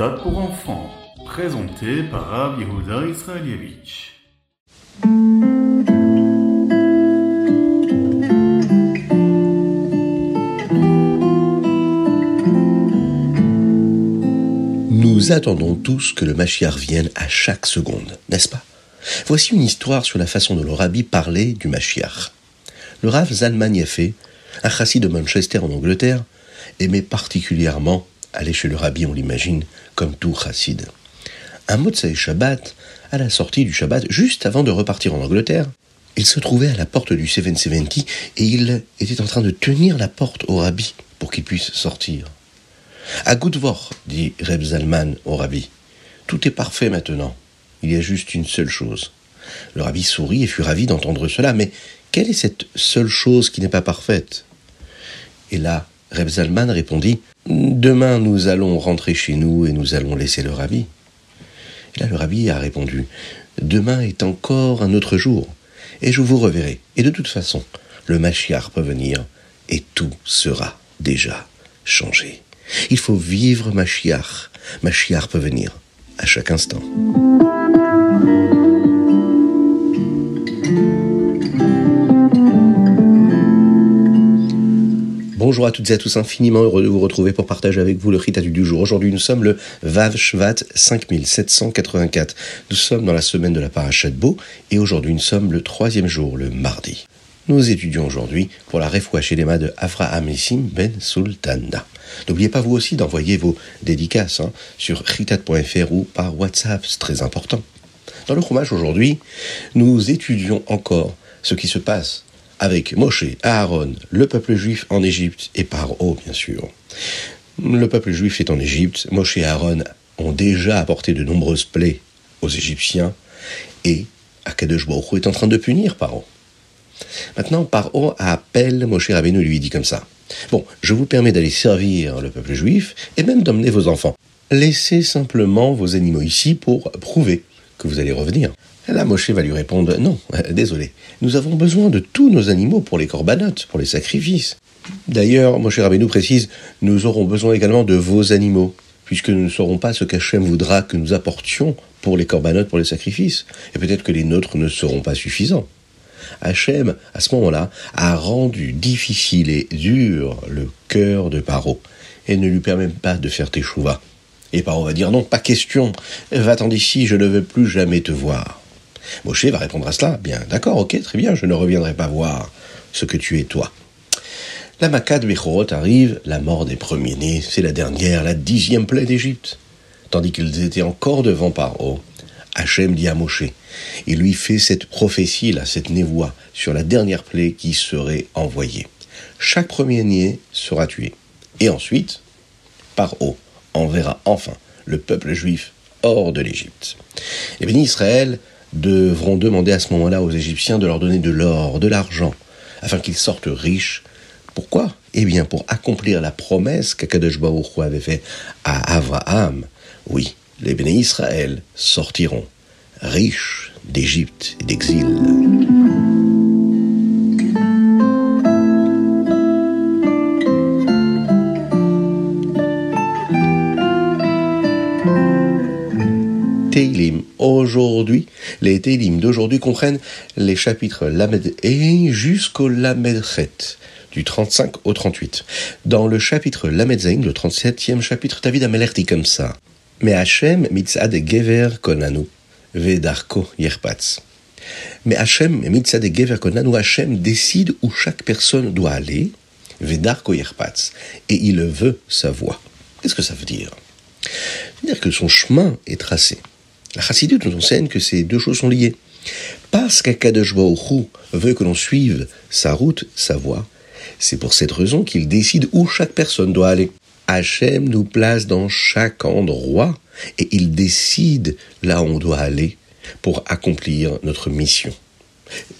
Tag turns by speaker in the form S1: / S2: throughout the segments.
S1: Ritat pour enfants, présenté par Rav Yehuda Israelievich.
S2: Nous attendons tous que le Mashiach vienne à chaque seconde, n'est-ce pas? Voici une histoire sur la façon dont le rabbi parlait du Mashiach. Le Rav Zalman un chassid de Manchester en Angleterre, aimait particulièrement aller chez le rabbi, on l'imagine, comme tout chassid. Un Motsai Shabbat, à la sortie du Shabbat, juste avant de repartir en Angleterre, il se trouvait à la porte du 770 et il était en train de tenir la porte au rabbi pour qu'il puisse sortir. À Gudvor, dit Reb Zalman au rabbi, tout est parfait maintenant. Il y a juste une seule chose. Le rabbi sourit et fut ravi d'entendre cela, mais quelle est cette seule chose qui n'est pas parfaite? Et là, Reb Zalman répondit Demain nous allons rentrer chez nous et nous allons laisser le rabbi. Et là, le rabbi a répondu Demain est encore un autre jour, et je vous reverrai. Et de toute façon, le Machiar peut venir et tout sera déjà changé. Il faut vivre Machiar. Machiar peut venir à chaque instant. Bonjour à toutes et à tous, infiniment heureux de vous retrouver pour partager avec vous le Ritatu du jour. Aujourd'hui, nous sommes le Vav Shvat 5784. Nous sommes dans la semaine de la Parashat Bo et aujourd'hui, nous sommes le troisième jour, le mardi. Nous étudions aujourd'hui pour la Shelema de Avraham Nissim Ben Sultana. N'oubliez pas vous aussi d'envoyer vos dédicaces hein, sur ritat.fr ou par WhatsApp, c'est très important. Dans le chômage aujourd'hui, nous étudions encore ce qui se passe avec Moshe, Aaron, le peuple juif en Égypte et Paro, bien sûr. Le peuple juif est en Égypte, Moshe et Aaron ont déjà apporté de nombreuses plaies aux Égyptiens et Akadosh Baruch est en train de punir Paro. Maintenant, Paro appelle Moshe Rabbeinu et lui dit comme ça. Bon, je vous permets d'aller servir le peuple juif et même d'emmener vos enfants. Laissez simplement vos animaux ici pour prouver que vous allez revenir. Là, Moshe va lui répondre Non, désolé, nous avons besoin de tous nos animaux pour les corbanotes, pour les sacrifices. D'ailleurs, Moshe Rabbeinu précise Nous aurons besoin également de vos animaux, puisque nous ne saurons pas ce qu'Hachem voudra que nous apportions pour les corbanotes, pour les sacrifices, et peut-être que les nôtres ne seront pas suffisants. Hachem, à ce moment-là, a rendu difficile et dur le cœur de Paro, et ne lui permet pas de faire tes chouvas. Et Paro va dire non, pas question, va-t'en d'ici, je ne veux plus jamais te voir. Moshe va répondre à cela. Bien, d'accord, ok, très bien, je ne reviendrai pas voir ce que tu es toi. La Makkah de Bechorot arrive, la mort des premiers-nés, c'est la dernière, la dixième plaie d'Égypte. Tandis qu'ils étaient encore devant Paro, Hachem dit à Moshe, il lui fait cette prophétie, là, cette névoie, sur la dernière plaie qui serait envoyée. Chaque premier-né sera tué. Et ensuite, Paro enverra enfin le peuple juif hors de l'Égypte. Les bénis Israël devront demander à ce moment-là aux Égyptiens de leur donner de l'or, de l'argent, afin qu'ils sortent riches. Pourquoi? Eh bien, pour accomplir la promesse qu'Akadosh avait faite à Abraham. Oui, les bénis Israël sortiront riches d'Égypte et d'exil. Les Teilim d'aujourd'hui comprennent les chapitres Lamed E jusqu'au Lamed Chet, du 35 au 38. Dans le chapitre Lamed le 37e chapitre, David Ameler dit comme ça. Mais Hachem mitzad gever konanu, vedarko yerpatz. Mais Hachem mitzad gever konanu, Hachem décide où chaque personne doit aller, vedarko yerpatz, et il veut sa voie. Qu'est-ce que ça veut dire? C'est-à-dire que son chemin est tracé. La Chassidut nous enseigne que ces deux choses sont liées. Parce qu'Akadosh veut que l'on suive sa route, sa voie, c'est pour cette raison qu'il décide où chaque personne doit aller. Hachem nous place dans chaque endroit et il décide là où on doit aller pour accomplir notre mission.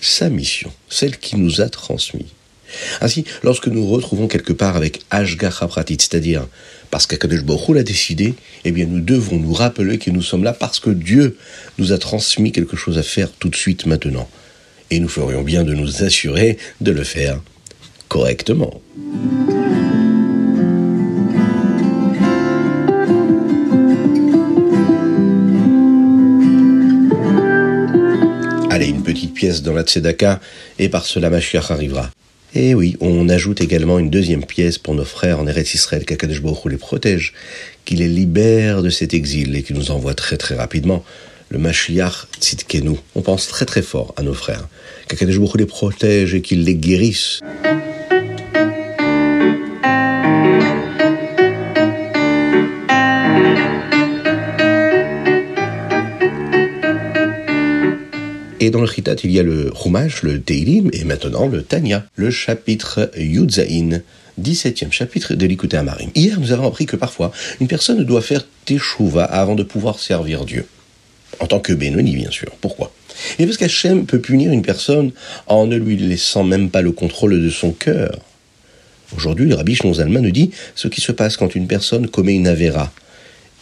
S2: Sa mission, celle qui nous a transmis. Ainsi, lorsque nous retrouvons quelque part avec Ashgacha Pratit, c'est-à-dire parce qu'Akadosh Baruch l'a décidé, eh bien nous devons nous rappeler que nous sommes là parce que Dieu nous a transmis quelque chose à faire tout de suite maintenant. Et nous ferions bien de nous assurer de le faire correctement. Allez, une petite pièce dans la Tzedaka, et par cela Mashiach arrivera. Et oui, on ajoute également une deuxième pièce pour nos frères en Eretz Israël, qu'Akadosh les protège, qu'il les libère de cet exil et qu'il nous envoie très très rapidement le Mashiach Tzidkenu. On pense très très fort à nos frères, qu'Akadosh les protège et qu'il les guérisse. Et dans le Chitat, il y a le Chumash, le Teilim, et maintenant le Tanya, le chapitre Yudzaïn, 17e chapitre de l'Ikouté Amarim. Hier, nous avons appris que parfois, une personne doit faire Teshuvah avant de pouvoir servir Dieu. En tant que Benoni, bien sûr. Pourquoi? Et parce qu'Hachem peut punir une personne en ne lui laissant même pas le contrôle de son cœur. Aujourd'hui, le Rabbi Zalman nous dit ce qui se passe quand une personne commet une avéra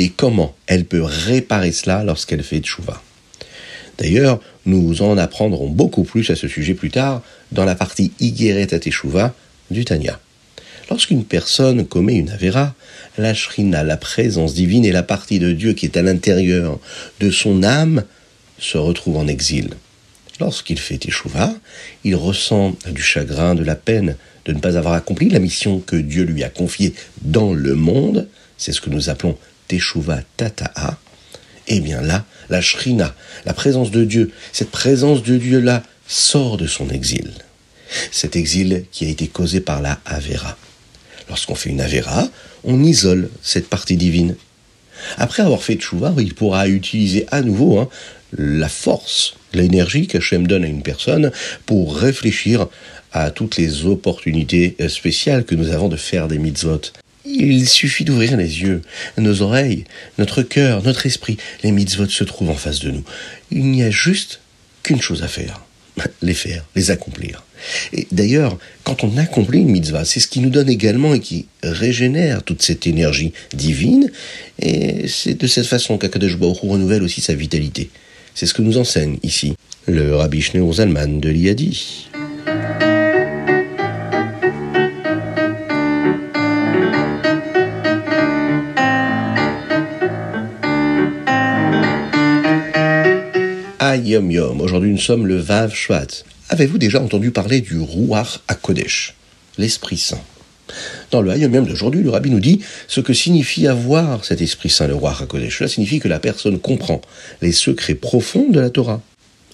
S2: et comment elle peut réparer cela lorsqu'elle fait Teshuvah. D'ailleurs, nous en apprendrons beaucoup plus à ce sujet plus tard dans la partie Igeret Teshuva du Tanya. Lorsqu'une personne commet une avéra, la shrina, la présence divine et la partie de Dieu qui est à l'intérieur de son âme se retrouvent en exil. Lorsqu'il fait Teshuva, il ressent du chagrin, de la peine de ne pas avoir accompli la mission que Dieu lui a confiée dans le monde. C'est ce que nous appelons Teshuva Tata'a. Eh bien là, la shrina, la présence de Dieu, cette présence de Dieu-là sort de son exil. Cet exil qui a été causé par la Avera. Lorsqu'on fait une Avera, on isole cette partie divine. Après avoir fait Tchouva, il pourra utiliser à nouveau hein, la force, l'énergie qu'Hachem donne à une personne pour réfléchir à toutes les opportunités spéciales que nous avons de faire des mitzvot. Il suffit d'ouvrir les yeux, nos oreilles, notre cœur, notre esprit. Les mitzvot se trouvent en face de nous. Il n'y a juste qu'une chose à faire. Les faire, les accomplir. Et d'ailleurs, quand on accomplit une mitzvah, c'est ce qui nous donne également et qui régénère toute cette énergie divine. Et c'est de cette façon qu'Akadosh Baruch renouvelle aussi sa vitalité. C'est ce que nous enseigne ici le Rabbi Shneur Zalman de l'Iadi. Yom Yom. Aujourd'hui, nous sommes le Vav Shvat. Avez-vous déjà entendu parler du Ruach HaKodesh, l'Esprit Saint? Dans le Hayom Yom d'aujourd'hui, le Rabbi nous dit ce que signifie avoir cet Esprit Saint, le Ruach HaKodesh. Cela signifie que la personne comprend les secrets profonds de la Torah.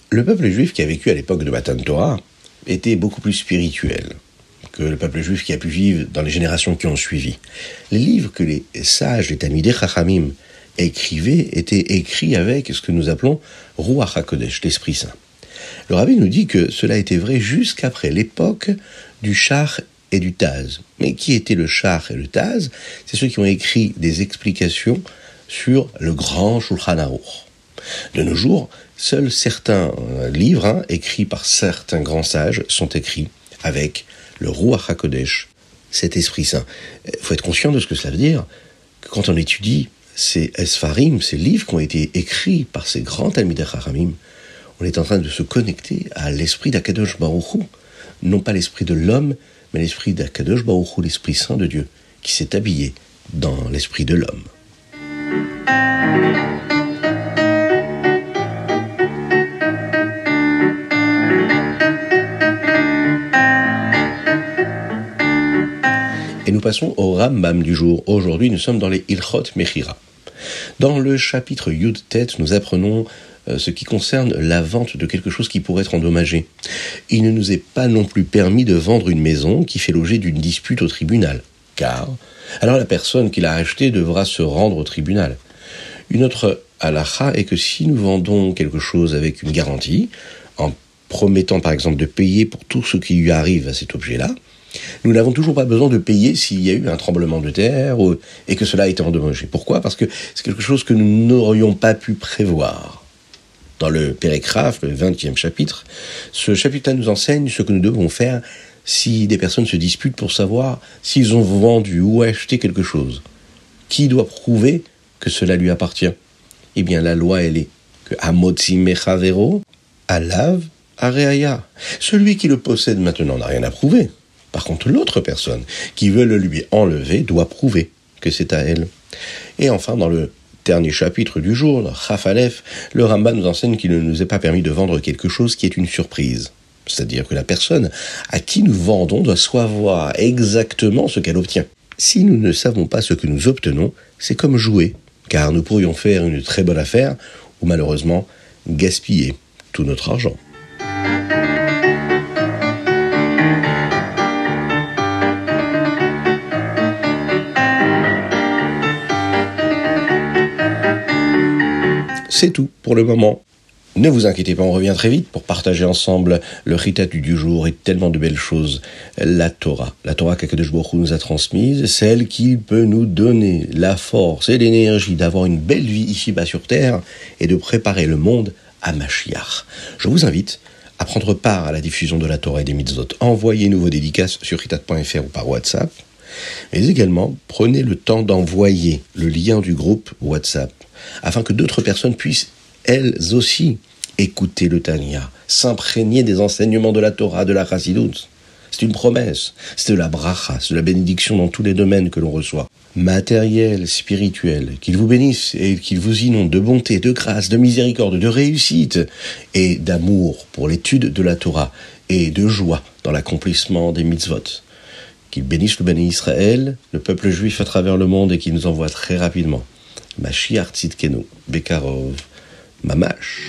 S2: Le peuple juif qui a vécu à l'époque de Matan Torah était beaucoup plus spirituel que le peuple juif qui a pu vivre dans les générations qui ont suivi. Les livres que les sages, les Talmidei Chachamim, écrivait était écrit avec ce que nous appelons Ruach HaKodesh, l'Esprit Saint. Le rabbi nous dit que cela était vrai jusqu'après l'époque du Char et du Taz. Mais qui étaient le Char et le Taz? C'est ceux qui ont écrit des explications sur le grand Shulchan Aruch. De nos jours, seuls certains euh, livres hein, écrits par certains grands sages sont écrits avec le Ruach HaKodesh, cet Esprit Saint. Il faut être conscient de ce que cela veut dire. Quand on étudie ces Esfarim, ces livres qui ont été écrits par ces grands Talmidei Haramim, on est en train de se connecter à l'esprit d'Akadosh Baruch non pas l'esprit de l'homme, mais l'esprit d'Akadosh Baruch l'esprit saint de Dieu, qui s'est habillé dans l'esprit de l'homme. Passons au Rambam du jour. Aujourd'hui, nous sommes dans les Ilchot Mechira. Dans le chapitre Yud Tet, nous apprenons euh, ce qui concerne la vente de quelque chose qui pourrait être endommagé. Il ne nous est pas non plus permis de vendre une maison qui fait l'objet d'une dispute au tribunal, car alors la personne qui l'a achetée devra se rendre au tribunal. Une autre halakha est que si nous vendons quelque chose avec une garantie, en promettant par exemple de payer pour tout ce qui lui arrive à cet objet-là, nous n'avons toujours pas besoin de payer s'il y a eu un tremblement de terre et que cela a été endommagé. Pourquoi? Parce que c'est quelque chose que nous n'aurions pas pu prévoir. Dans le Pérégraphe, le 20e chapitre, ce chapitre nous enseigne ce que nous devons faire si des personnes se disputent pour savoir s'ils ont vendu ou acheté quelque chose. Qui doit prouver que cela lui appartient? Eh bien, la loi, elle est que Amotzi Mechavero, Alav, Areaya. Celui qui le possède maintenant n'a rien à prouver. Par contre, l'autre personne qui veut le lui enlever doit prouver que c'est à elle. Et enfin, dans le dernier chapitre du jour, Chafalef, le Rambam nous enseigne qu'il ne nous est pas permis de vendre quelque chose qui est une surprise. C'est-à-dire que la personne à qui nous vendons doit savoir exactement ce qu'elle obtient. Si nous ne savons pas ce que nous obtenons, c'est comme jouer, car nous pourrions faire une très bonne affaire ou malheureusement gaspiller tout notre argent. C'est tout pour le moment. Ne vous inquiétez pas, on revient très vite pour partager ensemble le ritat du jour et tellement de belles choses. La Torah, la Torah qu'Akadosh Baruch nous a transmise, celle qui peut nous donner la force et l'énergie d'avoir une belle vie ici-bas sur terre et de préparer le monde à Mashiach. Je vous invite à prendre part à la diffusion de la Torah et des mitzvot. Envoyez-nous vos dédicaces sur ritat.fr ou par WhatsApp. Mais également, prenez le temps d'envoyer le lien du groupe WhatsApp afin que d'autres personnes puissent elles aussi écouter le Tania, s'imprégner des enseignements de la Torah, de la Chassidut. C'est une promesse, c'est de la bracha, c'est de la bénédiction dans tous les domaines que l'on reçoit. Matériel, spirituel, qu'il vous bénisse et qu'il vous inonde de bonté, de grâce, de miséricorde, de réussite et d'amour pour l'étude de la Torah et de joie dans l'accomplissement des mitzvot. Qu'il bénisse le béni Israël, le peuple juif à travers le monde et qu'il nous envoie très rapidement. Mashiach Tzidkenu, Bekarov, Mamash.